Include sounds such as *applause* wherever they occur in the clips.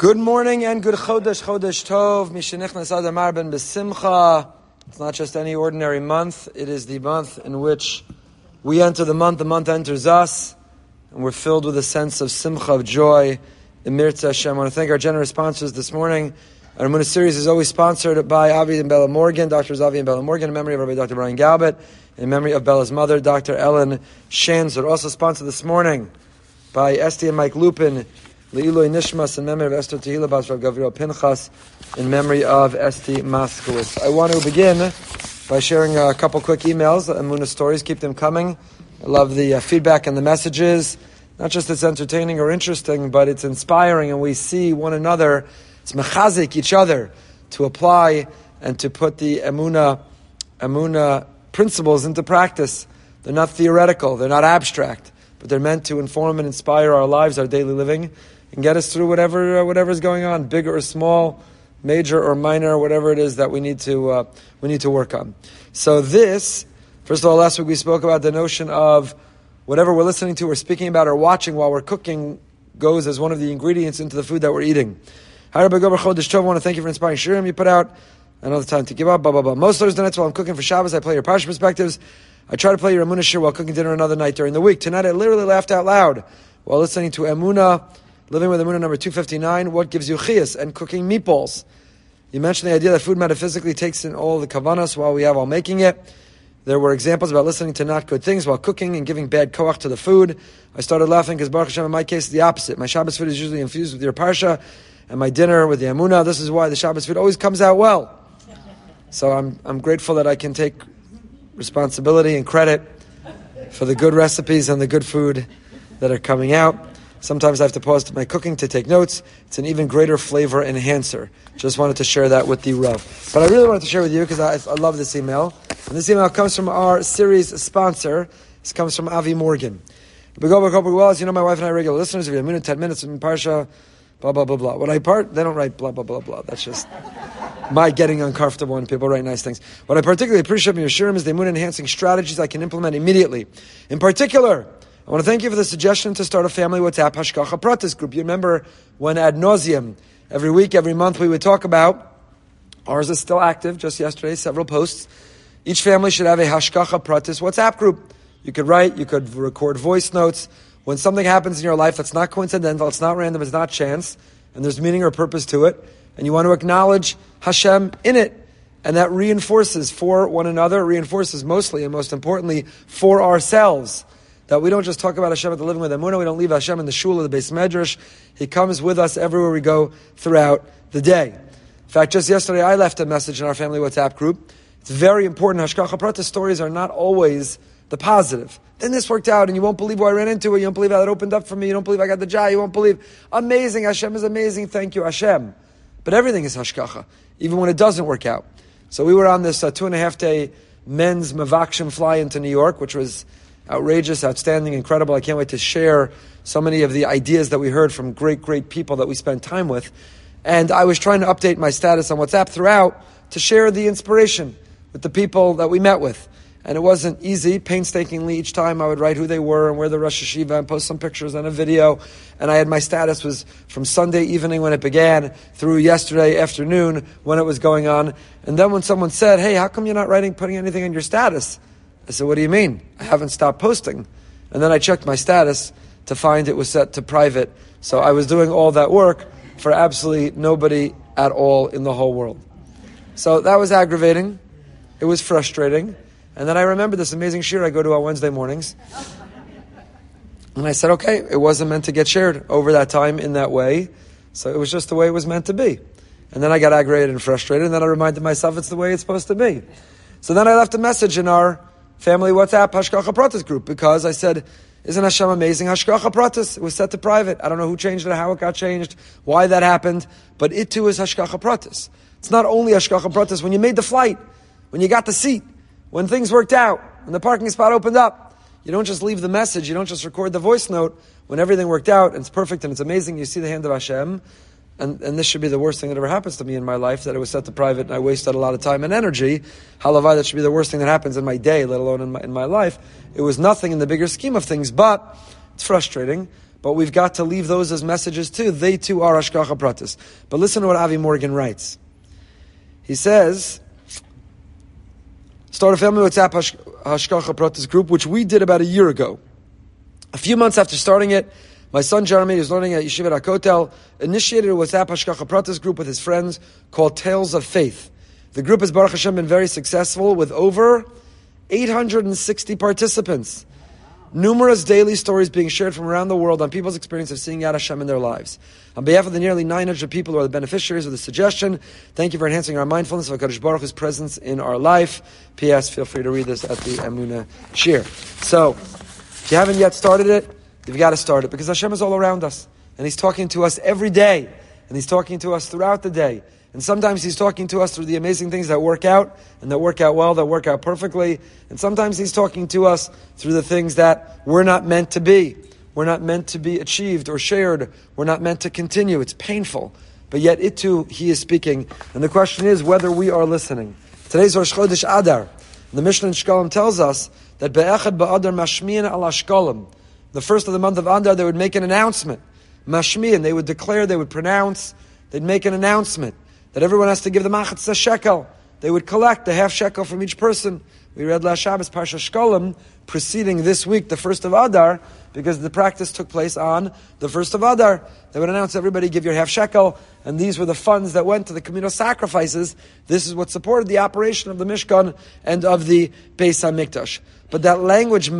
Good morning and good Chodesh, Chodesh Tov, Mishenichnas Adar Marbin Besimcha. It's not just any ordinary month, it is the month in which we enter the month, the month enters us, and we're filled with a sense of simcha, of joy. Emirza Hashem. I want to thank our generous sponsors this morning. Our Amunah series is always sponsored by Avi and Bella Morgan, Dr. Avi and Bella Morgan, in memory of Rabbi Dr. Brian Galbert, in memory of Bella's mother, Dr. Ellen Shanzer. Also sponsored this morning by Esty and Mike Lupin, Le'iloi Nishmas in memory of Esther Tehila Rav Pinchas in memory of Esti Maskowitz. I want to begin by sharing a couple quick emails, Amuna stories. Keep them coming. I love the uh, feedback and the messages. Not just it's entertaining or interesting, but it's inspiring, and we see one another. It's mechazik each other to apply and to put the Amuna, Amuna principles into practice. They're not theoretical. They're not abstract, but they're meant to inform and inspire our lives, our daily living and get us through whatever uh, is going on, big or small, major or minor, whatever it is that we need to uh, we need to work on. So this, first of all, last week we spoke about the notion of whatever we're listening to or speaking about or watching while we're cooking goes as one of the ingredients into the food that we're eating. hi, I want to thank you for inspiring shiurim you put out. Another time to give up. Blah blah blah. Most Thursday nights while I'm cooking for Shabbos, I play your Parsha perspectives. I try to play your Emunah shiur while cooking dinner another night during the week. Tonight I literally laughed out loud while listening to Emunah Living with the Emunah number 259, what gives you chiyas and cooking meatballs? You mentioned the idea that food metaphysically takes in all the kavanas while we have while making it. There were examples about listening to not good things while cooking and giving bad koach to the food. I started laughing because Baruch Hashem, in my case, is the opposite. My Shabbos food is usually infused with your parsha, and my dinner with the Emunah. This is why the Shabbos food always comes out well. So I'm, I'm grateful that I can take responsibility and credit for the good recipes and the good food that are coming out. Sometimes I have to pause my cooking to take notes. It's an even greater flavor enhancer. Just wanted to share that with the Rav. But I really wanted to share with you because I, I, love this email. And this email comes from our series sponsor. This comes from Avi Morgan. Well, as you know, my wife and I are regular listeners. If you have a minute, 10 minutes in Parsha, blah, blah, blah, blah. When I part, they don't write blah, blah, blah, blah. That's just my getting uncomfortable when people write nice things. What I particularly appreciate from your shiurim is the moon enhancing strategies I can implement immediately. In particular, I want to thank you for the suggestion to start a family WhatsApp Hashgacha Pratis group. You remember when ad nauseum, every week, every month, we would talk about, ours is still active, just yesterday, several posts. Each family should have a Hashgacha Pratis WhatsApp group. You could write, you could record voice notes. When something happens in your life that's not coincidental, it's not random, it's not chance, and there's meaning or purpose to it, and you want to acknowledge Hashem in it, and that reinforces for one another, reinforces mostly and most importantly for ourselves that we don't just talk about Hashem at the living with Emunah, we don't leave Hashem in the shul or the beis medrash. He comes with us everywhere we go throughout the day. In fact, just yesterday I left a message in our family WhatsApp group. It's very important. Hashgacha Pratis stories are not always the positive. Then this worked out, and you won't believe who I ran into. You don't believe how it opened up for me. You don't believe I got the job. You won't believe. Amazing. Hashem is amazing. Thank you, Hashem. But everything is Hashgacha, even when it doesn't work out. So we were on this uh, two and a half day men's Mavakshim fly into New York, which was outrageous, outstanding, incredible. I can't wait to share so many of the ideas that we heard from great, great people that we spent time with. And I was trying to update my status on WhatsApp throughout to share the inspiration with the people that we met with. And it wasn't easy. Painstakingly, each time I would write who they were and where the Rosh Yeshiva and post some pictures and a video. And I had my status was from Sunday evening when it began through yesterday afternoon when it was going on. And then when someone said, "Hey, how come you're not writing, putting anything on your status?" I said, What do you mean? I haven't stopped posting. And then I checked my status to find it was set to private. So I was doing all that work for absolutely nobody at all in the whole world. So that was aggravating. It was frustrating. And then I remember this amazing shiur I go to on Wednesday mornings. And I said, okay, it wasn't meant to get shared over that time in that way. So it was just the way it was meant to be. And then I got aggravated and frustrated, and then I reminded myself it's the way it's supposed to be. So then I left a message in our family WhatsApp Hashgacha Pratis group because I said, isn't Hashem amazing? Hashgacha Pratis. Was set to private. I don't know who changed it, how it got changed, why that happened, but it too is Hashgacha Pratis. It's not only Hashgacha Pratis. When you made the flight, when you got the seat, when things worked out, when the parking spot opened up, you don't just leave the message, you don't just record the voice note. When everything worked out and it's perfect and it's amazing, you see the hand of Hashem and, and this should be the worst thing that ever happens to me in my life, that it was set to private and I wasted a lot of time and energy. Halavai, that should be the worst thing that happens in my day, let alone in my, in my life. It was nothing in the bigger scheme of things, but it's frustrating. but we've got to leave those as messages too. They too are Hashgacha Pratis. But listen to what Avi Morgan writes. He says, start a family WhatsApp Hashgacha Pratis group, which we did about a year ago. A few months after starting it, my son Jeremy, who's learning at Yeshiva Hakotel, initiated a WhatsApp Hashgacha Pratis group with his friends called Tales of Faith. The group has Baruch Hashem been very successful with over 860 participants. Numerous daily stories being shared from around the world on people's experience of seeing Yad Hashem in their lives. On behalf of the nearly 900 people who are the beneficiaries of the suggestion, thank you for enhancing our mindfulness of HaKadosh Baruch Hu's presence in our life. P.S. Feel free to read this at the Emuna Shiur. So, if you haven't yet started it, you've got to start it because Hashem is all around us. And He's talking to us every day. And He's talking to us throughout the day. And sometimes he's talking to us through the amazing things that work out and that work out well, that work out perfectly. And sometimes he's talking to us through the things that we're not meant to be. We're not meant to be achieved or shared. We're not meant to continue. It's painful. But yet it too, he is speaking. And the question is whether we are listening. Today's Rosh Chodesh Adar. The Mishnah in Shkolim tells us that Be'echad Ba'adar Mashmiyan al Ashkolim. The first of the month of Adar, they would make an announcement. Mashmiyan, they would declare, they would pronounce, they'd make an announcement that everyone has to give the a shekel. They would collect the half shekel from each person. We read last Shabbos Parsha Shkolim preceding this week, the first of Adar, because the practice took place on the first of Adar. They would announce everybody give your half shekel, and these were the funds that went to the communal sacrifices. This is what supported the operation of the Mishkan and of the Beis Hamikdash. But that language,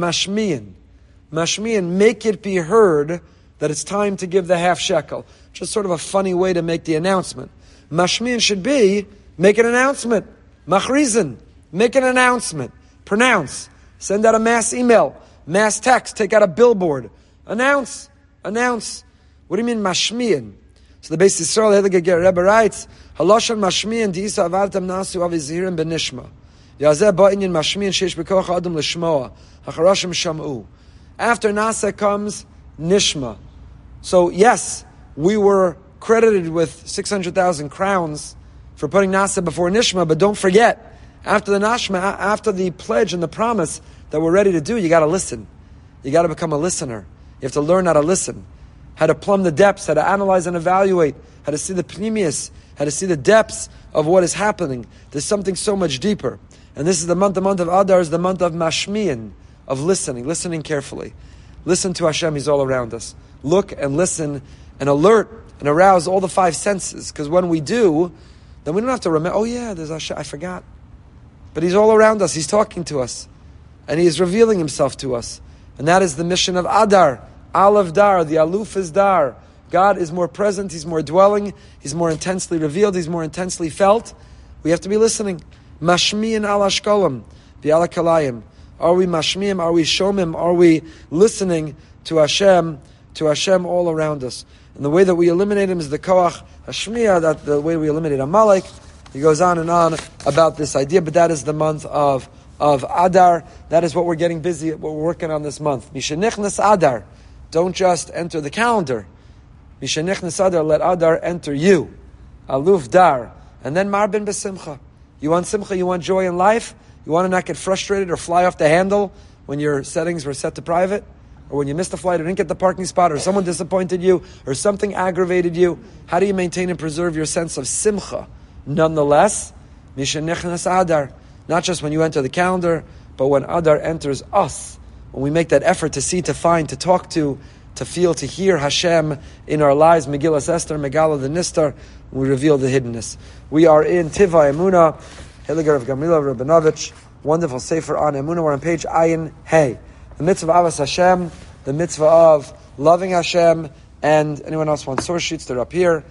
mashmiyan, mashmiyan, make it be heard that it's time to give the half shekel. Just sort of a funny way to make the announcement. Mashmin should be make an announcement. Machrizin, make an announcement. Pronounce. Send out a mass email, mass text, take out a billboard. Announce. Announce. What do you mean mashmiyan? So the Beis Yisrael Hiliger Rebbe writes, Haloshan mashmiyan diisa avartam nasu avizirim benishma. Yazeh ba'inyan mashmiyan sheish bekoch adam lishmoa. Hacharashim shamu. After Nasa comes Nishma. So yes, we were credited with 600,000 crowns for putting Nasa before Nishma, but don't forget, after the Nashma, after the pledge and the promise that we're ready to do, you got to listen. You got to become a listener. You have to learn how to listen, how to plumb the depths, how to analyze and evaluate, how to see the pnimius, how to see the depths of what is happening. There's something so much deeper. And this is the month, the month of Adar is the month of Mashmiyan, of listening, listening carefully. Listen to Hashem, He's all around us. Look and listen and alert and arouse all the five senses. Because when we do, then we don't have to remember, oh yeah, there's Hashem, I forgot. But He's all around us, He's talking to us, and He is revealing Himself to us. And that is the mission of Adar, Aleph Dar, the Aluf is Dar. God is more present, He's more dwelling, He's more intensely revealed, He's more intensely felt. We have to be listening. Mashmiyan al Ashkolam, the Alakalayim. Are we mashmiim? Are we shomim? Are we listening to Hashem, to Hashem all around us? And the way that we eliminate him is the koach hashmiya, that the way we eliminate Amalek. He goes on and on about this idea, but that is the month of, of Adar. That is what we're getting busy, at what we're working on this month. Mishanichnas Adar. Don't just enter the calendar. Mishanichnas Adar, let Adar enter you. Aluf Dar. And then Marbin Besimcha. You want simcha, you want joy in life? You want to not get frustrated or fly off the handle when your settings were set to private? or when you missed a flight or didn't get the parking spot or someone disappointed you or something aggravated you, how do you maintain and preserve your sense of simcha? Nonetheless, Mishanechnas Adar, not just when you enter the calendar, but when Adar enters us, when we make that effort to see, to find, to talk to, to feel, to hear Hashem in our lives, Megillah Esther, Megala the Nistar, we reveal the hiddenness. We are in Tiva Emuna, Hiliger of Gamliel Rabinovich, wonderful Sefer on Emuna. We're on page Ayin Hey the mitzvah of Hashem, the mitzvah of loving Hashem, and anyone else wants source sheets, they're up here,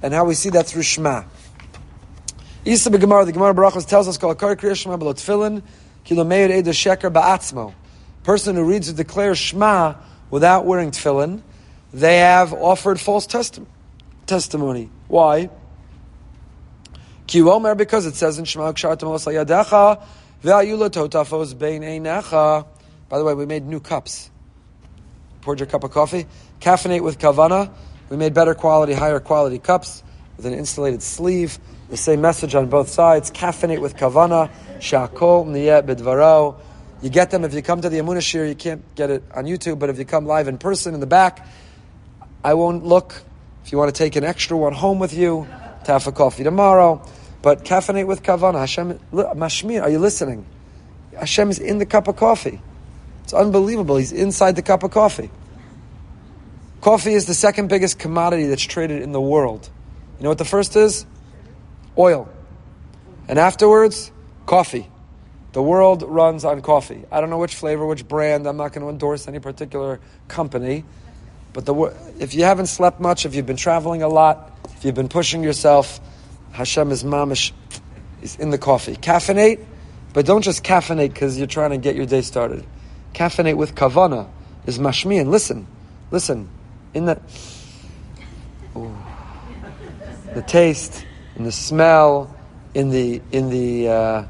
and how we see that through Shema. Isa the Gemara Brachos tells us, "Kol kar kriya Shema b'lo tefillin, kilo meir eda sheker ba'atzmo." Person who reads or declares Shema without wearing tefillin, they have offered false testi- testimony. Why? Ki because it says in Shema Kshartam Yadecha, Ve'ayula totafos bein einecha. By the way, we made new cups. Poured your cup of coffee. Caffeinate with Kavana. We made better quality, higher quality cups with an insulated sleeve. The same message on both sides. Caffeinate with Kavana. Shakol niyet bidvaro. You get them if you come to the Amunah Shiur. You can't get it on YouTube, but if you come live in person in the back, I won't look. If you want to take an extra one home with you, to have a coffee tomorrow. But caffeinate with kavana. Hashem, mashmir, are you listening? Hashem is in the cup of coffee. It's unbelievable. He's inside the cup of coffee. Coffee is the second biggest commodity that's traded in the world. You know what the first is? Oil. And afterwards, coffee. The world runs on coffee. I don't know which flavor, which brand. I'm not going to endorse any particular company. But the, if you haven't slept much, if you've been traveling a lot, if you've been pushing yourself, Hashem is mamish, is in the coffee. Caffeinate, but don't just caffeinate because you're trying to get your day started. Caffeinate with kavana is mashmiyan. Listen, listen. In the, ooh, the taste, in the smell, in the in the uh,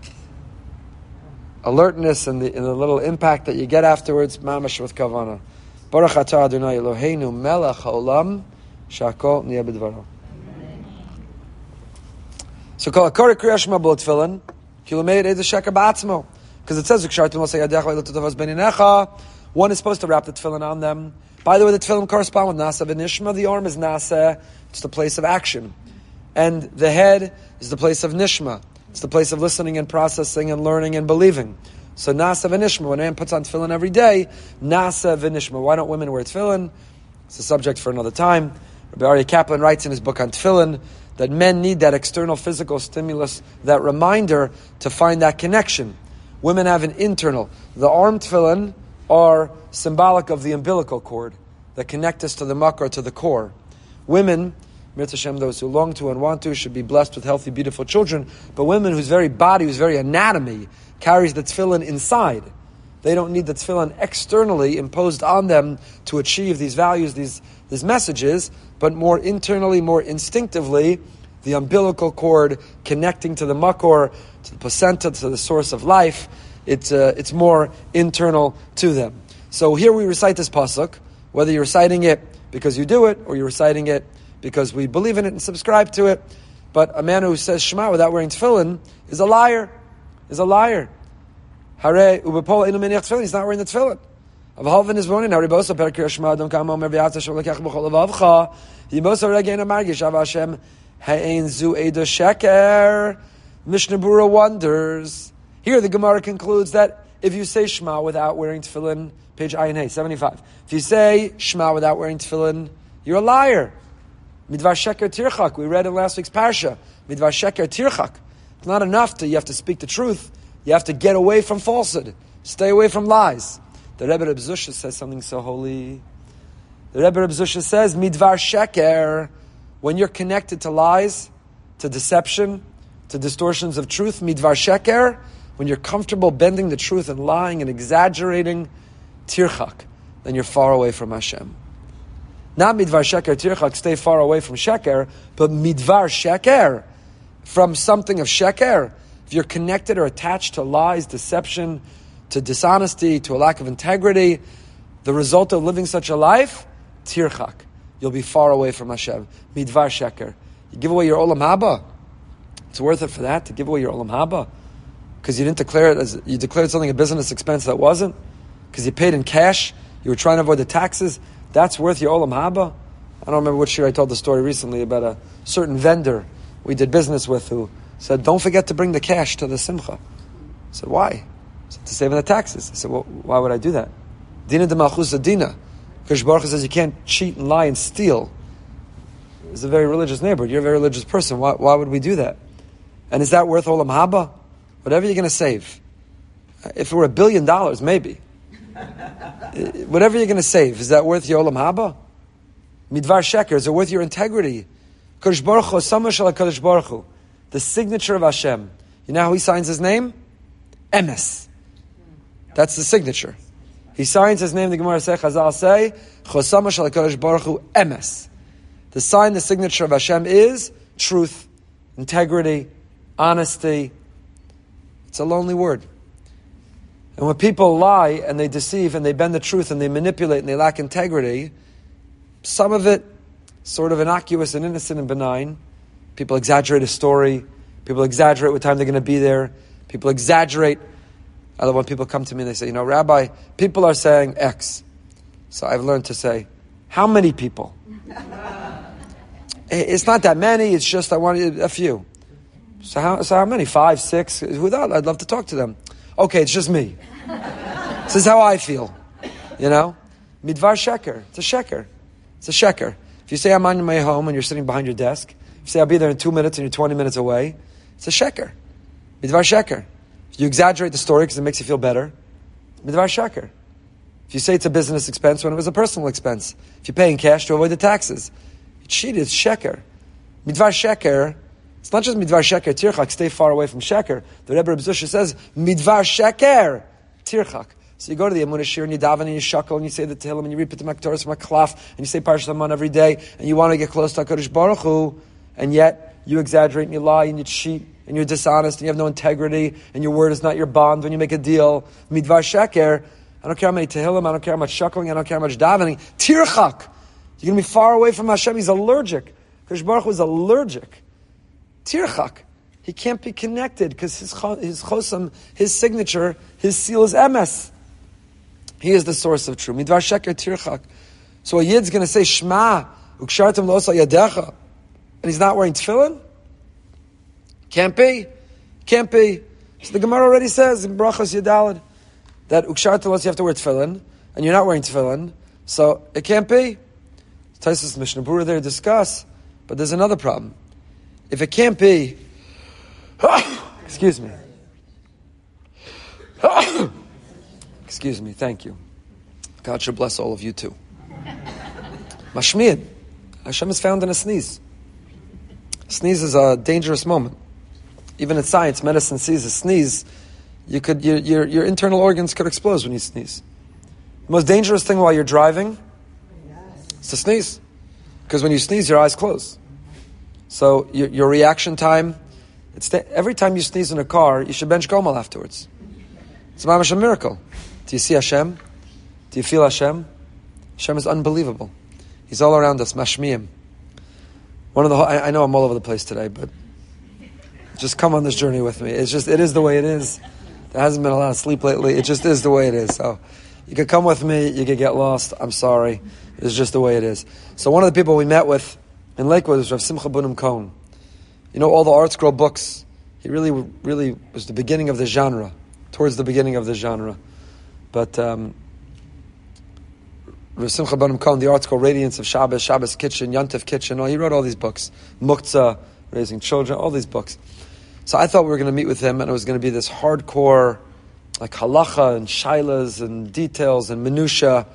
alertness and the, in the little impact that you get afterwards, Mamish with kavana. Baruch Adonai Eloheinu melech haolam shakol niyeh. So call a kore kriyashma b'lo tefillin, kilometer is a. Because it says, one is supposed to wrap the tefillin on them. By the way, the tefillin correspond with nasa v'nishma. The arm is nasa. It's the place of action. And the head is the place of nishma. It's the place of listening and processing and learning and believing. So nasa v'nishma. When a man puts on tefillin every day, nasa v'nishma. Why don't women wear tefillin? It's a subject for another time. Rabbi Aryeh Kaplan writes in his book on tefillin that men need that external physical stimulus, that reminder to find that connection. Women have an internal. The arm tefillin are symbolic of the umbilical cord that connect us to the makor, to the core. Women, Hashem, those who long to and want to, should be blessed with healthy, beautiful children. But women whose very body, whose very anatomy, carries the tefillin inside. They don't need the tefillin externally imposed on them to achieve these values, these, these messages, but more internally, more instinctively, the umbilical cord connecting to the makor, to the placenta, to the source of life. It's, uh, it's more internal to them. So here we recite this pasuk, whether you're reciting it because you do it, or you're reciting it because we believe in it and subscribe to it. But a man who says Shema without wearing tefillin is a liar. Is a liar. Hare ubepol inu tefillin. He's not wearing the tefillin. Avhalvin is running. Haribosa per kirishma don't come home every after shalakach b'chol avavcha. Yibosa regain amargish av Hashem ha'ein zu sheker. Berurah wonders. Here the Gemara concludes that if you say Shema without wearing tefillin, page Ayin 75. If you say Shema without wearing tefillin, you're a liar. Midvar sheker tirchak. We read in last week's parsha. Midvar sheker tirchak. It's not enough to you have to speak the truth. You have to get away from falsehood. Stay away from lies. The Rebbe Reb Zusha says something so holy. The Rebbe Reb Zusha says, Midvar sheker, when you're connected to lies, to deception, to distortions of truth, midvar sheker, when you're comfortable bending the truth and lying and exaggerating, tirchak, then you're far away from Hashem. Not midvar sheker tirchak, stay far away from sheker, but midvar sheker, from something of sheker, if you're connected or attached to lies, deception, to dishonesty, to a lack of integrity, the result of living such a life, tirchak. You'll be far away from Hashem. Midvar sheker. You give away your olam haba. It's worth it for that to give away your olam haba because you didn't declare it as you declared something a business expense that wasn't because you paid in cash. You were trying to avoid the taxes. That's worth your olam haba. I don't remember which year I told the story recently about a certain vendor we did business with who said, Don't forget to bring the cash to the simcha. I said, Why? To save on the taxes. I said, Well, why would I do that? Dina de malchus dina. Because Baruch says you can't cheat and lie and steal. He's a very religious neighborhood. You're a very religious person. Why, why would we do that? And is that worth olam haba? Whatever you're going to save. Uh, if it were a billion dollars, maybe. Uh, whatever you're going to save, is that worth your olam haba? Midvar sheker, is it worth your integrity? Kodesh Baruch Hu, Baruch the signature of Hashem. You know how he signs his name? Emes. That's the signature. He signs his name, the Gemara says, Chazal say, Chosama Shal HaKadosh Baruch Hu Emes. The sign, the signature of Hashem is truth, integrity, honesty. It's a lonely word. And when people lie and they deceive and they bend the truth and they manipulate and they lack integrity, some of it sort of innocuous and innocent and benign, People exaggerate a story. People exaggerate what time they're going to be there. People exaggerate. Love when people come to me and they say, you know, Rabbi, people are saying X. So I've learned to say, how many people? It's not that many. It's just I wanted a few. So how, so how many? Five, six? Without, I'd love to talk to them. Okay, it's just me. this is how I feel. You know? Midvar sheker. It's a sheker. It's a sheker. If you say I'm on my home and you're sitting behind your desk, if you say I'll be there in two minutes and you're 20 minutes away, it's a sheker. Midvar sheker. You exaggerate the story because it makes you feel better, midvar sheker. If you say it's a business expense when it was a personal expense, if you pay in cash to avoid the taxes, you cheated, it's sheker. Midvar sheker, it's not just midvar sheker, tirchak, stay far away from sheker. The Rebbe Reb Zusha says, midvar sheker, tirchak. So you go to the Emunah Shiur and you daven and you shuckle and you say the Tehillim and you repeat the Maktoris from a klaf and you say Parashat every day and you want to get close to HaKadosh Baruch Hu and yet you exaggerate and you lie and you cheat and you're dishonest and you have no integrity and your word is not your bond when you make a deal. Midvar sheker, I don't care how many tehillim, I don't care how much shuckling, I don't care how much davening. Tirchak. You're going to be far away from Hashem. He's allergic. Krish Baruch was allergic. Tirchak. He can't be connected because his, his his signature, his seal is emes. He is the source of truth. Midvar sheker tirchak. So a yid's going to say Shema, ukshartim losa yadecha, and he's not wearing tefillin? Can't be. Can't be. So the Gemara already says in Brachos Yadalad, that ukshar telos you have to wear tefillin, and you're not wearing tefillin, so it can't be. Taisus Mishnah Berurah there discuss, but there's another problem. If it can't be, *coughs* excuse me. *coughs* excuse me, thank you. God should bless all of you too. Mashmiyad. Hashem is found in a sneeze. Sneeze is a dangerous moment. Even in science, medicine sees a sneeze you could, your, your, your internal organs could explode when you sneeze. The most dangerous thing while you're driving is to sneeze. Because when you sneeze, your eyes close. So your, your reaction time, it's every time you sneeze in a car, you should bench Gomel afterwards. It's a miracle. Do you see Hashem? Do you feel Hashem? Hashem is unbelievable. He's all around us, mashmiyim. One of the, I, I know I'm all over the place today, but just come on this journey with me. It's just, it is the way it is. There hasn't been a lot of sleep lately. It just is the way it is. So you could come with me. You could get lost. I'm sorry. It's just the way it is. So one of the people we met with in Lakewood was Rav Simcha Bunim Kohn. You know all the ArtScroll books. He really, really was the beginning of the genre, towards the beginning of the genre. But um, Rav Simcha Bunim Kohn, the ArtScroll Radiance of Shabbos, Shabbos Kitchen, Yontif Kitchen. Oh, he wrote all these books. Muktzah, Raising Children, all these books. So I thought we were going to meet with him, and it was going to be this hardcore, like halacha and shilas and details and minutia.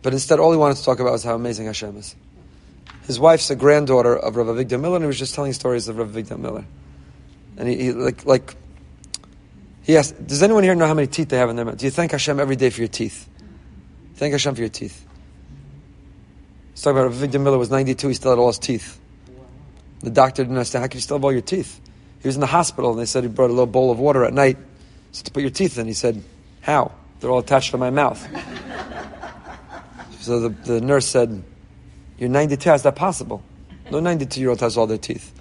But instead, all he wanted to talk about was how amazing Hashem is. His wife's a granddaughter of Rav Avigdor Miller, and he was just telling stories of Rav Avigdor Miller. And he, he, like like he asked, "Does anyone here know how many teeth they have in their mouth? Do you thank Hashem every day for your teeth? Thank Hashem for your teeth." He's talking about Rav Avigdor Miller was 92; he still had all his teeth. The doctor didn't understand how can you still have all your teeth. He was in the hospital and they said he brought a little bowl of water at night to put your teeth in. He said, How? They're all attached to my mouth. so the, the nurse said, You're 92, how's that possible? No 92 year old has all their teeth.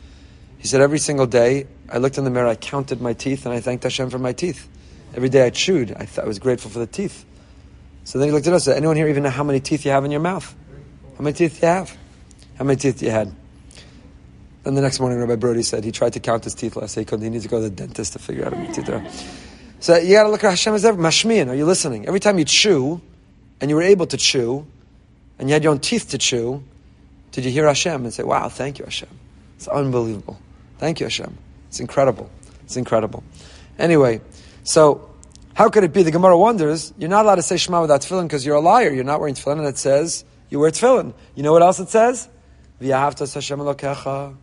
He said, Every single day, I looked in the mirror, I counted my teeth, and I thanked Hashem for my teeth. Every day I chewed, I, th- I was grateful for the teeth. So then he looked at us, and said, Anyone here even know how many teeth you have in your mouth? How many teeth do you have? How many teeth do you had? Then the next morning, Rabbi Brody said he tried to count his teeth last. He couldn't. He needs to go to the dentist to figure out how many teeth there. So you got to look at Hashem as ever. Mashmian, are you listening? Every time you chew, and you were able to chew, and you had your own teeth to chew, did you hear Hashem and say, "Wow, thank you, Hashem"? It's unbelievable. Thank you, Hashem. It's incredible. It's incredible. Anyway, so how could it be? The Gemara wonders. You're not allowed to say Shema without tefillin because you're a liar. You're not wearing tefillin, and it says you wear tefillin. You know what else it says? V'yahavtas Hashem Elokecha.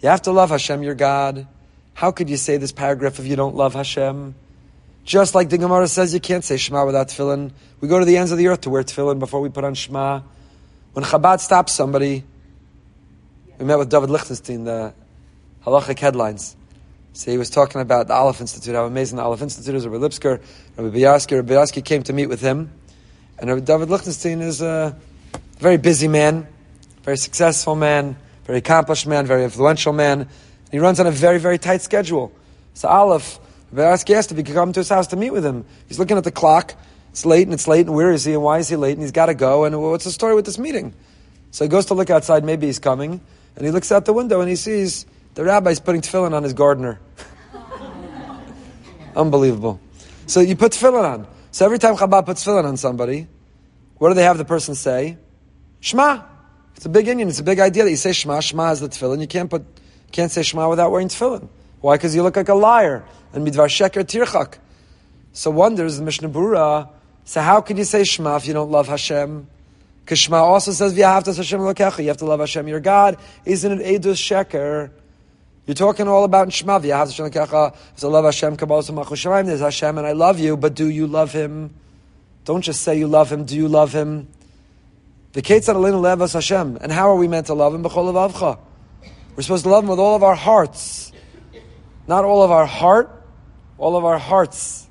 You have to love Hashem, your God. How could you say this paragraph if you don't love Hashem? Just like the Gemara says, you can't say Shema without tefillin. We go to the ends of the earth to wear tefillin before we put on Shema. When Chabad stops somebody, we met with David Lichtenstein, the halachic headlines. So he was talking about the Aleph Institute, how amazing the Aleph Institute is, Rabbi Lipskar, Rabbi Biyaski. Rabbi Biyaski came to meet with him. And Rabbi David Lichtenstein is a very busy man, very successful man, very accomplished man, very influential man. He runs on a very, very tight schedule. So Aleph, Veraski asked if he could come to his house to meet with him. He's looking at the clock. It's late and it's late and where is he and why is he late and he's got to go and what's the story with this meeting? So he goes to look outside. Maybe he's coming. and he looks out the window and he sees the rabbi's putting tefillin on his gardener. *laughs* Unbelievable. So you put tefillin on. So every time Chabad puts tefillin on somebody, what do they have the person say? Shema. It's a big Indian. It's a big idea that you say Shema. Shema is the tefillin. You can't put, can't say Shema without wearing tefillin. Why? Because you look like a liar. And midvar sheker tirchak. So wonders the Mishnah Berurah. So how can you say Shema if you don't love Hashem? Because Shema also says v'yahavtas Hashem. You have to love Hashem your God. Isn't it edus sheker? You're talking all about Shema v'yahavtas Hashem lokecha. If love Hashem there's Hashem and I love you, but do you love Him? Don't just say you love Him. Do you love Him? The Ketzad Aleinu Levas Hashem. And how are we meant to love Him? B'chol avcha. We're supposed to love Him with all of our hearts. Not all of our heart, all of our hearts.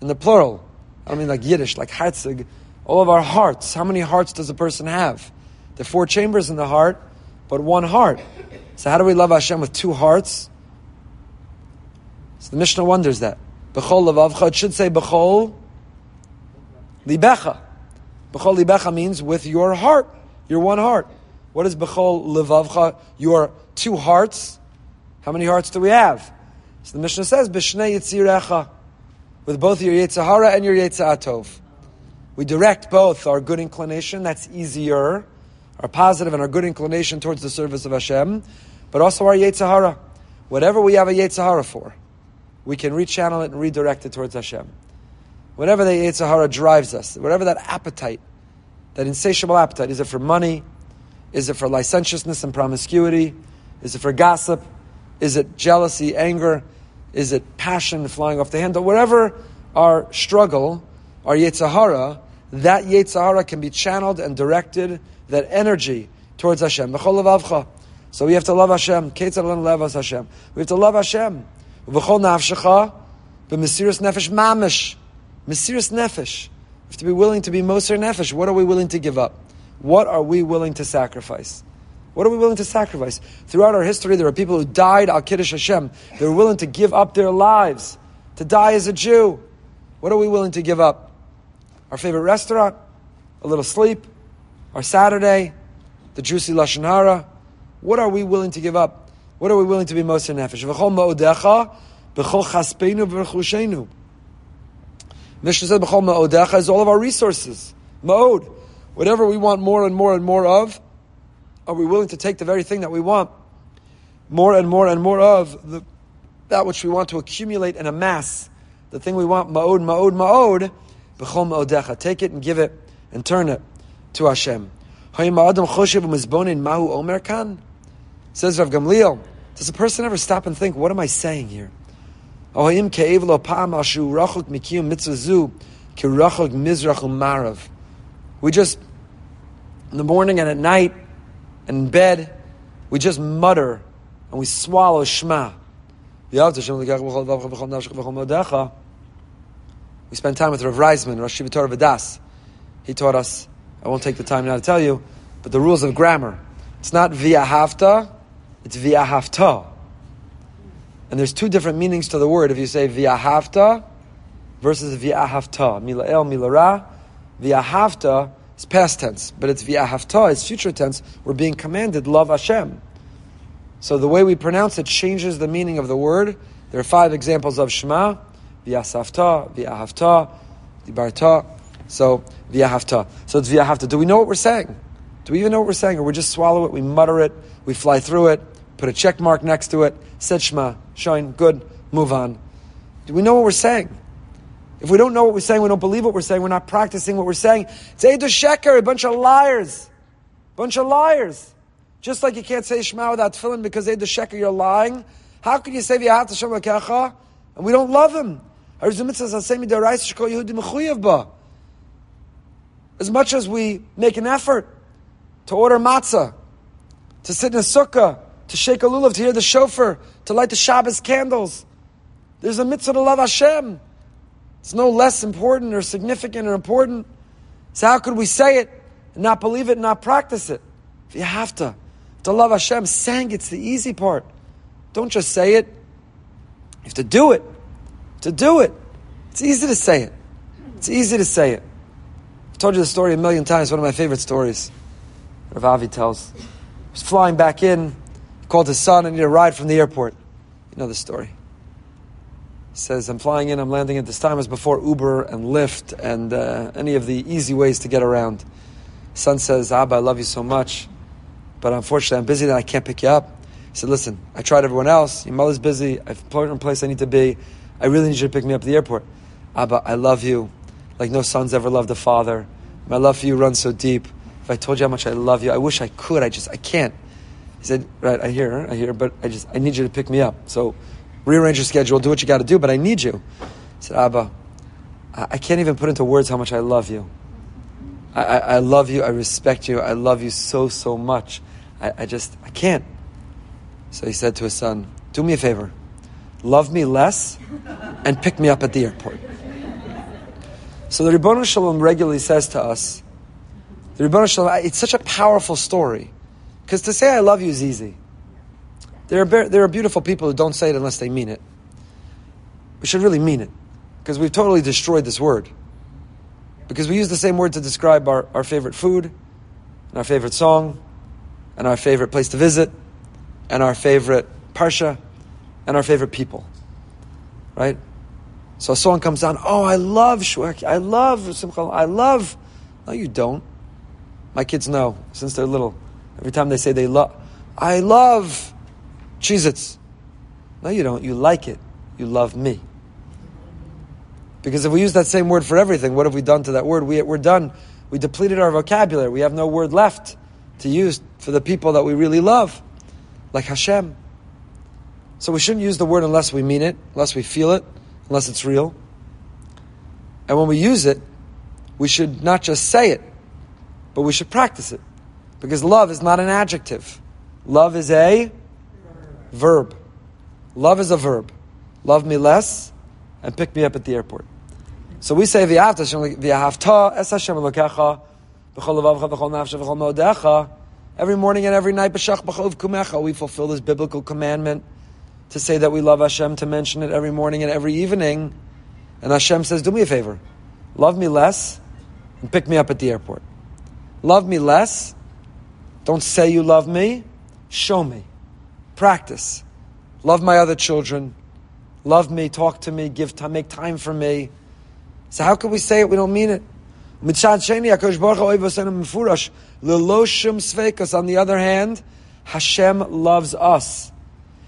In the plural. I don't mean like Yiddish, like Herzig. All of our hearts. How many hearts does a person have? There are four chambers in the heart, but one heart. So how do we love Hashem with two hearts? So the Mishnah wonders that. B'chol levavcha. It should say b'chol libecha. B'chol libecha means with your heart, your one heart. What is b'chol levavcha? Your two hearts. How many hearts do we have? So the Mishnah says b'shnei yitzirecha, with both your yetzer hara and your yetzer tov. We direct both our good inclination, that's easier, our positive and our good inclination towards the service of Hashem, but also our Yetzirah. Whatever we have a Yetzirah for, we can rechannel it and redirect it towards Hashem. Whatever the Yetzirah drives us, whatever that appetite, that insatiable appetite, is it for money? Is it for licentiousness and promiscuity? Is it for gossip? Is it jealousy, anger? Is it passion flying off the handle? Whatever our struggle, our Yetzirah, that Yetzirah can be channeled and directed, that energy towards Hashem. So we have to love Hashem. Hashem. We have to love Hashem. V'chol nafshecha, b'mesiris nefesh mamish. Mesiris nefesh. We have to be willing to be moser nefesh. What are we willing to give up? What are we willing to sacrifice? What are we willing to sacrifice? Throughout our history, there are people who died al Kiddush Hashem. They were willing to give up their lives to die as a Jew. What are we willing to give up? Our favorite restaurant, a little sleep, our Saturday, the juicy lashon hara. What are we willing to give up? What are we willing to be most in nefesh? V'chol ma'odecha, b'chol chaspeinu v'chushenu. Mishnah says b'chol ma'odecha is all of our resources. Ma'od. Whatever we want more and more and more of, are we willing to take the very thing that we want more and more and more of, the, that which we want to accumulate and amass, the thing we want, ma'od, ma'od, ma'od, B'chol ma'odecha. Take it and give it and turn it to Hashem. Says Rav Gamliel, does a person ever stop and think, what am I saying here? We just, in the morning and at night, and in bed, we just mutter and we swallow Shema. We spent time with Rav Reisman, Rosh Yeshiva Vadas. He taught us, I won't take the time now to tell you, but the rules of grammar. It's not via hafta, it's via hafta. And there's two different meanings to the word. If you say via hafta versus via hafta, mila el, mila ra, via hafta is past tense, but it's via hafta, it's future tense. We're being commanded, love Hashem. So the way we pronounce it changes the meaning of the word. There are five examples of Shema v'yasafta, v'yahavta, dibarta. So v'yahavta. So it's v'yahavta. Do we know what we're saying? Do we even know what we're saying, or we just swallow it, we mutter it, we fly through it, put a check mark next to it, said Shema, shine, good, move on. Do we know what we're saying? If we don't know what we're saying, we don't believe what we're saying, we're not practicing what we're saying. It's Eidu Sheker, a bunch of liars. Bunch of liars. Just like you can't say Shema without tefillin because Eidu Sheker, you're lying. How can you say V'yahat Hashem Lakecha and we don't love him? As much as we make an effort to order matzah, to sit in a sukkah, to shake a lulav, to hear the shofar, to light the Shabbos candles, there's a mitzvah to love Hashem. It's no less important or significant or important. So how could we say it and not believe it and not practice it? If you have to, to love Hashem, saying it's the easy part. Don't just say it. You have to do it to do it. It's easy to say it. It's easy to say it. I've told you the story a million times, one of my favorite stories. Rav Avi tells. was flying back in, called his son, I need a ride from the airport. You know the story. He says, I'm flying in, I'm landing at this time as before Uber and Lyft and uh, any of the easy ways to get around. Son says, Abba, I love you so much, but unfortunately I'm busy and I can't pick you up. He said, listen, I tried everyone else. Your mother's busy. I've put in a place I need to be. I really need you to pick me up at the airport. Abba, I love you like no son's ever loved a father. My love for you runs so deep. If I told you how much I love you, I wish I could. I just, I can't. He said, right, I hear, I hear, but I just, I need you to pick me up. So rearrange your schedule, do what you got to do, but I need you. He said, Abba, I can't even put into words how much I love you. I, I, I love you, I respect you, I love you so, so much. I, I just, I can't. So he said to his son, do me a favor. Love me less and pick me up at the airport. So the Ribbon Shalom regularly says to us, the Ribbon Shalom, it's such a powerful story. Because to say I love you is easy. There are, there are beautiful people who don't say it unless they mean it. We should really mean it. Because we've totally destroyed this word. Because we use the same word to describe our, our favorite food, and our favorite song, and our favorite place to visit, and our favorite parsha, and our favorite people. Right? So a song comes on, oh, I love Shwek, I love Simcha, I love. No, you don't. My kids know since they're little. Every time they say they love, I love Cheez No, you don't. You like it. You love me. Because if we use that same word for everything, what have we done to that word? We, we're done. We depleted our vocabulary. We have no word left to use for the people that we really love, like Hashem. So we shouldn't use the word unless we mean it, unless we feel it, unless it's real. And when we use it, we should not just say it, but we should practice it. Because love is not an adjective. Love is a verb. Love is a verb. Love me less and pick me up at the airport. So we say every morning and every night we fulfill this biblical commandment to say that we love Hashem, to mention it every morning and every evening. And Hashem says, do me a favor. Love me less and pick me up at the airport. Love me less. Don't say you love me. Show me. Practice. Love my other children. Love me, talk to me, give time, make time for me. So how can we say it? We don't mean it. On the other hand, Hashem loves us.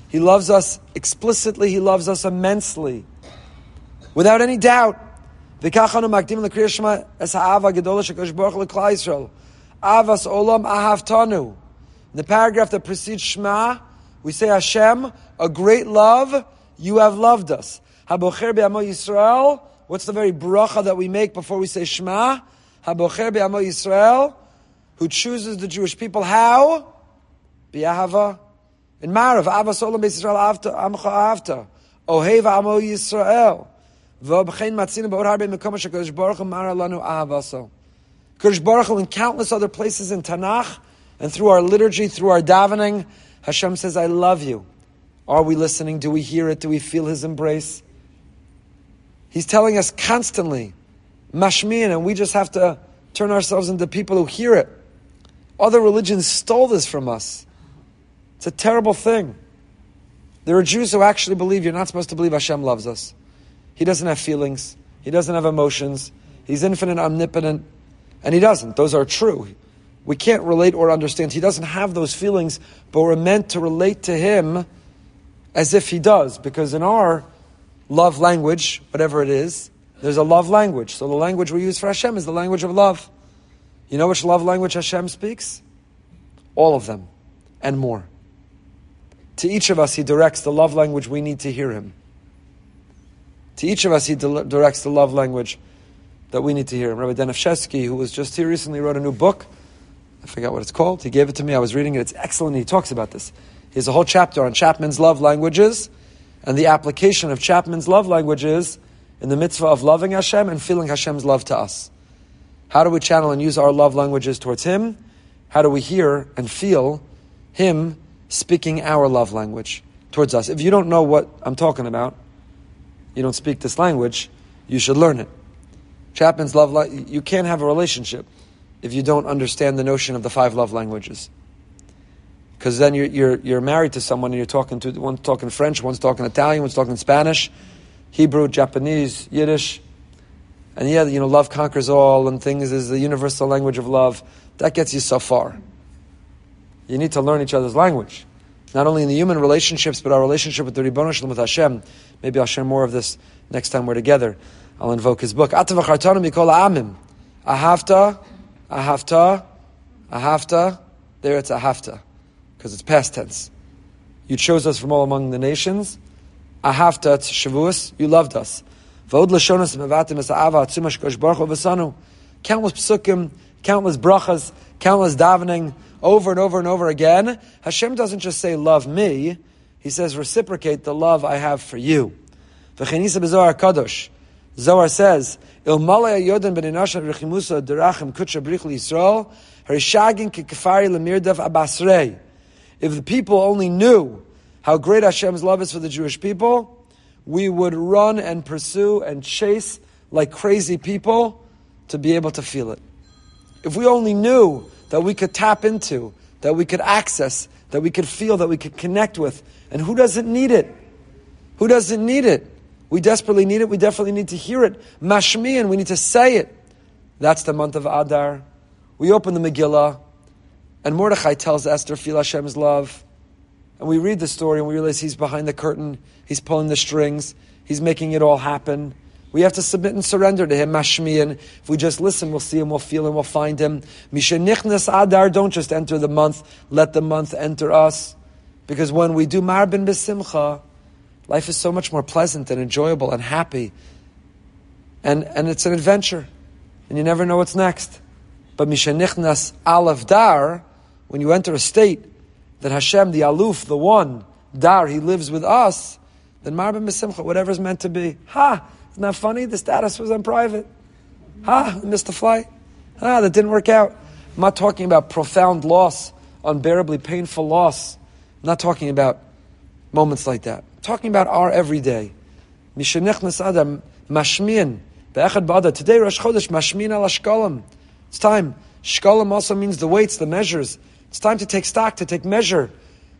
He loves us explicitly, He loves us immensely. Without any doubt. Avas olam ahavtanu. In the paragraph that precedes Shema, we say Hashem, a great love, you have loved us. Habocher be'amo Yisrael, what's the very bracha that we make before we say Shema? Habocher be'amo Yisrael, who chooses the Jewish people how? Bi'ahava in Marav, Avas Olam Yisrael Amcha Avta, Ohev Amo Yisrael, V'obchein Matzina Ba'or Harbe Mekom HaShakodesh Baruch Hu Mara Lanu Ahavaso. Kodesh Baruch Hu in countless other places in Tanakh, and through our liturgy, through our davening, Hashem says, I love you. Are we listening? Do we hear it? Do we feel His embrace? He's telling us constantly, Mashmian, and we just have to turn ourselves into people who hear it. Other religions stole this from us. It's a terrible thing. There are Jews who actually believe you're not supposed to believe Hashem loves us. He doesn't have feelings. He doesn't have emotions. He's infinite, omnipotent, and he doesn't. Those are true. We can't relate or understand. He doesn't have those feelings, but we're meant to relate to him as if he does, because in our love language, whatever it is, there's a love language. So the language we use for Hashem is the language of love. You know which love language Hashem speaks? All of them, and more. To each of us, He directs the love language we need to hear Him. To each of us, He directs the love language that we need to hear Rabbi Danishevsky, who was just here recently, wrote a new book. I forgot what it's called. He gave it to me. I was reading it. It's excellent. He talks about this. He has a whole chapter on Chapman's love languages and the application of Chapman's love languages in the mitzvah of loving Hashem and feeling Hashem's love to us. How do we channel and use our love languages towards Him? How do we hear and feel Him speaking our love language towards us. If you don't know what I'm talking about, you don't speak this language, you should learn it. Chapman's love, language. you can't have a relationship if you don't understand the notion of the five love languages. Because then you're, you're, you're married to someone and you're talking to, one's talking French, one's talking Italian, one's talking Spanish, Hebrew, Japanese, Yiddish. And yeah, you know, love conquers all and things is the universal language of love. That gets you so far. You need to learn each other's language. Not only in the human relationships, but our relationship with the Ribbon with Hashem. Maybe I'll share more of this next time we're together. I'll invoke his book. Atavachartanu mikol amim. Ahavta, ahavta, ahavta. There it's ahavta because it's past tense. You chose us from all among the nations. Ahavta Shavuos, you loved us. Vod lashonas mevatim es ava atzumash kosh baruch. Countless psukim, countless brachas, countless davening, over and over and over again. Hashem doesn't just say love me; He says reciprocate the love I have for you. V'chenisa b'zohar kadosh. Zohar says, "Ilmalei yodan rechimusa derachim kutcha brich Yisrael harishagin kekafari lemirdav abasrei." If the people only knew how great Hashem's love is for the Jewish people, we would run and pursue and chase like crazy people to be able to feel it. If we only knew that we could tap into, that we could access, that we could feel, that we could connect with, and who doesn't need it? Who doesn't need it? We desperately need it. We definitely need to hear it. Mashmiyan, we need to say it. That's the month of Adar. We open the Megillah. And Mordechai tells Esther, feel Hashem's love. And we read the story and we realize he's behind the curtain, he's pulling the strings, he's making it all happen. We have to submit and surrender to him, Mashmiyan. If we just listen, we'll see him, we'll feel him, we'll find him. Mishenichnas Adar, don't just enter the month, let the month enter us. Because when we do Marbin Besimcha, life is so much more pleasant and enjoyable and happy. And, and it's an adventure. And you never know what's next. But Mishenichnas Aleph Dar, when you enter a state that Hashem, the Aluf, the one, Dar, He lives with us, then Marbin Besimcha, whatever's meant to be. Ha! Isn't that funny? The status was on private. Ha! missed the flight. Ah, that didn't work out. I'm not talking about profound loss, unbearably painful loss. I'm not talking about moments like that. Talking about our everyday. Mishanech Adam mashmian be'echad. Today Rosh Chodesh mashmian al ashkalam. It's time. Shkalim also means the weights, the measures. It's time to take stock, to take measure.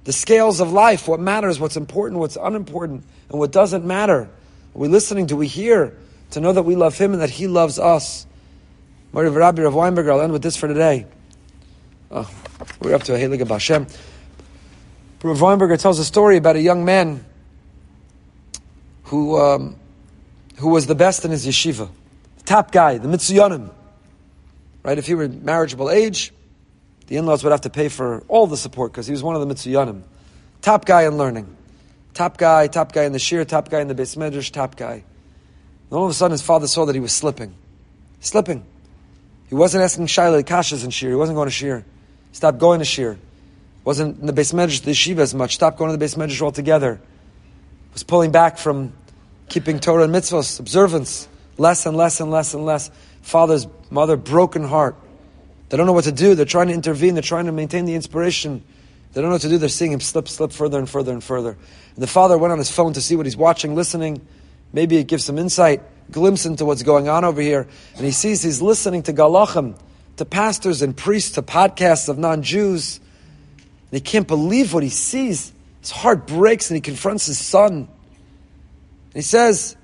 The scales of life, what matters, what's important, what's unimportant, and what doesn't matter. Are we listening? Do we hear? To know that we love Him and that He loves us. Mari Rabbi Rav Weinberger, I'll end with this for today. Oh, we're up to a Helig of Hashem. Rav Weinberger tells a story about a young man who, um, who was the best in his yeshiva. Top guy, the Mitsuyanim. Right? If he were marriageable age, the in-laws would have to pay for all the support because he was one of the mitzuyanim. Top guy in learning. Top guy, top guy in the shiur, top guy in the beis medrash, top guy. And all of a sudden his father saw that he was slipping. Slipping. He wasn't asking Shaila Kashas in shiur. He wasn't going to shiur. Stopped going to shiur. Wasn't in the beis medrash, the yeshiva as much. Stopped going to the beis medrash altogether. Was pulling back from keeping Torah and mitzvahs, observance. Less and less and less and less. Father's mother, broken heart. They don't know what to do. They're trying to intervene. They're trying to maintain the inspiration. They don't know what to do. They're seeing him slip, slip further and further and further. And the father went on his phone to see what he's watching, listening. Maybe it gives some insight, glimpse into what's going on over here. And he sees he's listening to galachim, to pastors and priests, to podcasts of non-Jews. And he can't believe what he sees. His heart breaks and he confronts his son. And he says,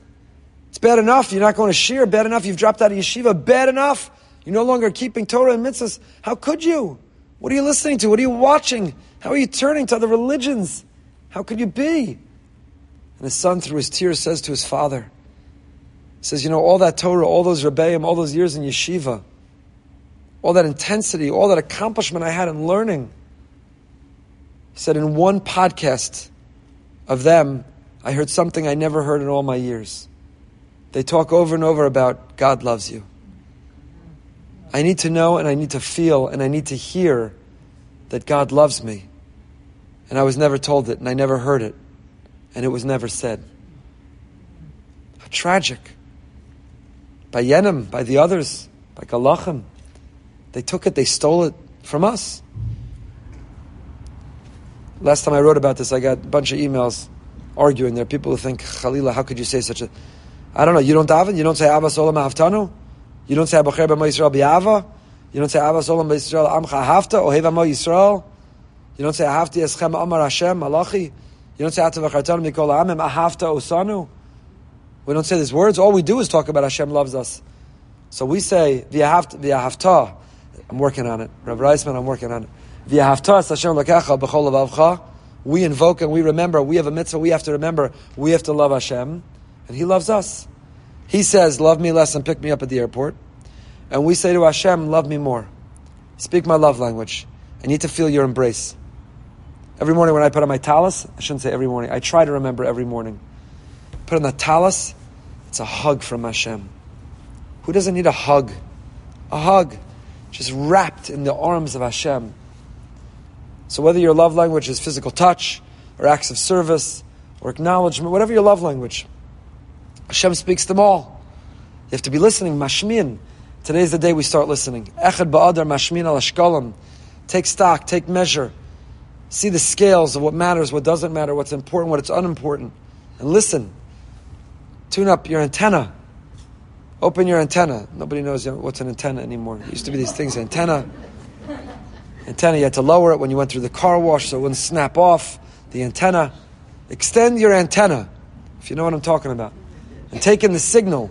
it's bad enough you're not going to shiur. Bad enough you've dropped out of yeshiva. Bad enough you're no longer keeping Torah and mitzvahs. How could you? What are you listening to? What are you watching? How are you turning to other religions? How could you be? And his son, through his tears, says to his father, says, You know, all that Torah, all those Rebbeim, all those years in yeshiva, all that intensity, all that accomplishment I had in learning. He said, In one podcast of them, I heard something I never heard in all my years. They talk over and over about God loves you. I need to know and I need to feel and I need to hear that God loves me. And I was never told it and I never heard it. And it was never said. How tragic. By Yenim, by the others, by Galachim. They took it, they stole it from us. Last time I wrote about this, I got a bunch of emails arguing. There are people who think, Khalila, how could you say such a. I don't know, you don't daven? You don't say Abbas Olam Haftanu? You don't say Abacher B'mo Yisrael Bi'ava? You don't say Abbas Olam B'Yisrael Amcha Hafta? Ohev Amo Yisrael? You don't say Ahavti Eschem Amar Hashem Malachi. You don't say Atav Achartan Mikol Amim Ahavta Osanu. We don't say these words. All we do is talk about Hashem loves us. So we say V'Ahavta. I'm working on it. Rav Reisman, I'm working on it. V'Ahavta Hashem Lakecha B'Chol Avavcha. We invoke and we remember. We have a mitzvah. We have to remember. We have to love Hashem, and He loves us. He says, "Love me less and pick me up at the airport," and we say to Hashem, "Love me more." Speak my love language. I need to feel your embrace. Every morning when I put on my talis, I shouldn't say every morning. I try to remember every morning. Put on the talis. It's a hug from Hashem. Who doesn't need a hug? A hug, just wrapped in the arms of Hashem. So whether your love language is physical touch, or acts of service, or acknowledgement, whatever your love language, Hashem speaks them all. You have to be listening. Mashmin. Today's the day we start listening. Echad ba'adar mashmin al. Take stock, take measure. See the scales of what matters, what doesn't matter, what's important, what's unimportant. And listen. Tune up your antenna. Open your antenna. Nobody knows what's an antenna anymore. It used to be these things, antenna antenna. You had to lower it when you went through the car wash so it wouldn't snap off the antenna. Extend your antenna, if you know what I'm talking about. And take in the signal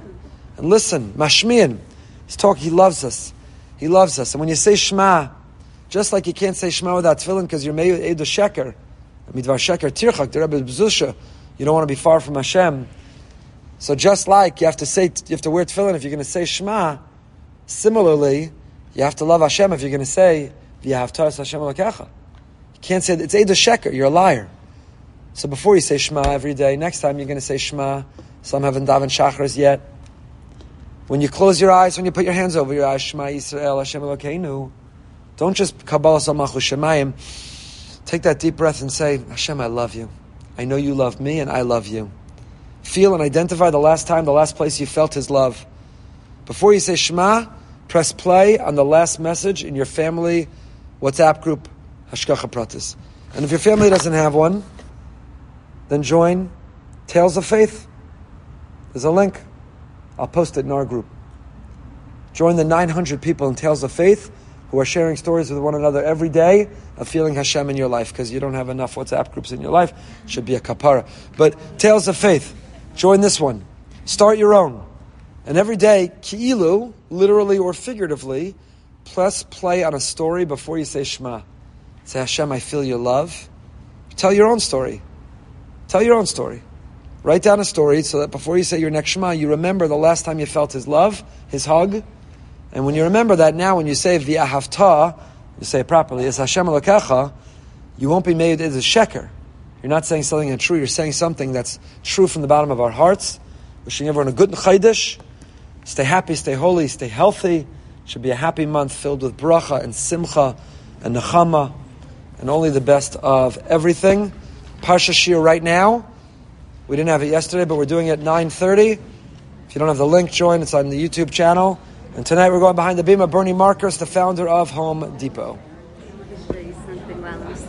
and listen. Mashmian. He's talking, he loves us. He loves us. And when you say Shema, just like you can't say Shema without tefillin because you're made Eid Sheker, Midvar Sheker Tirchak, the Rebbe Bzusha, you don't want to be far from Hashem. So just like you have to say, you have to wear tefillin if you're going to say Shema, similarly, you have to love Hashem if you're going to say You can't say it's Eidah Sheker. You're a liar. So before you say Shema every day, next time you're going to say Shema. Some haven't davened Shachris yet. When you close your eyes, when you put your hands over your eyes, Shema Yisrael Hashem Elokeinu. Don't just Kabbalah Samachu Shemayim. Take that deep breath and say, Hashem, I love you. I know you love me and I love you. Feel and identify the last time, the last place you felt His love. Before you say Shema, press play on the last message in your family WhatsApp group, Hashgacha Pratis. And if your family doesn't have one, then join Tales of Faith. There's a link. I'll post it in our group. Join the 900 people in Tales of Faith who are sharing stories with one another every day of feeling Hashem in your life because you don't have enough WhatsApp groups in your life. Should be a kapara. But Tales of Faith, join this one. Start your own. And every day, ki'ilu, literally or figuratively, Plus, play on a story before you say Shema. Say, Hashem, I feel your love. Tell your own story. Tell your own story. Write down a story so that before you say your next Shema, you remember the last time you felt His love, His hug. And when you remember that now, when you say V'ahavta, you say it properly, it's Hashem Elokecha, you won't be made as a sheker. You're not saying something untrue, you're saying something that's true from the bottom of our hearts. Wishing everyone a good chaydish. Stay happy, stay holy, stay healthy should be a happy month filled with bracha and simcha and nechama and only the best of everything. Parsha Shiur right now. We didn't have it yesterday, but we're doing it at 9.30. If you don't have the link, join. It's on the YouTube channel. And tonight we're going behind the beam of Bernie Marcus, the founder of Home Depot.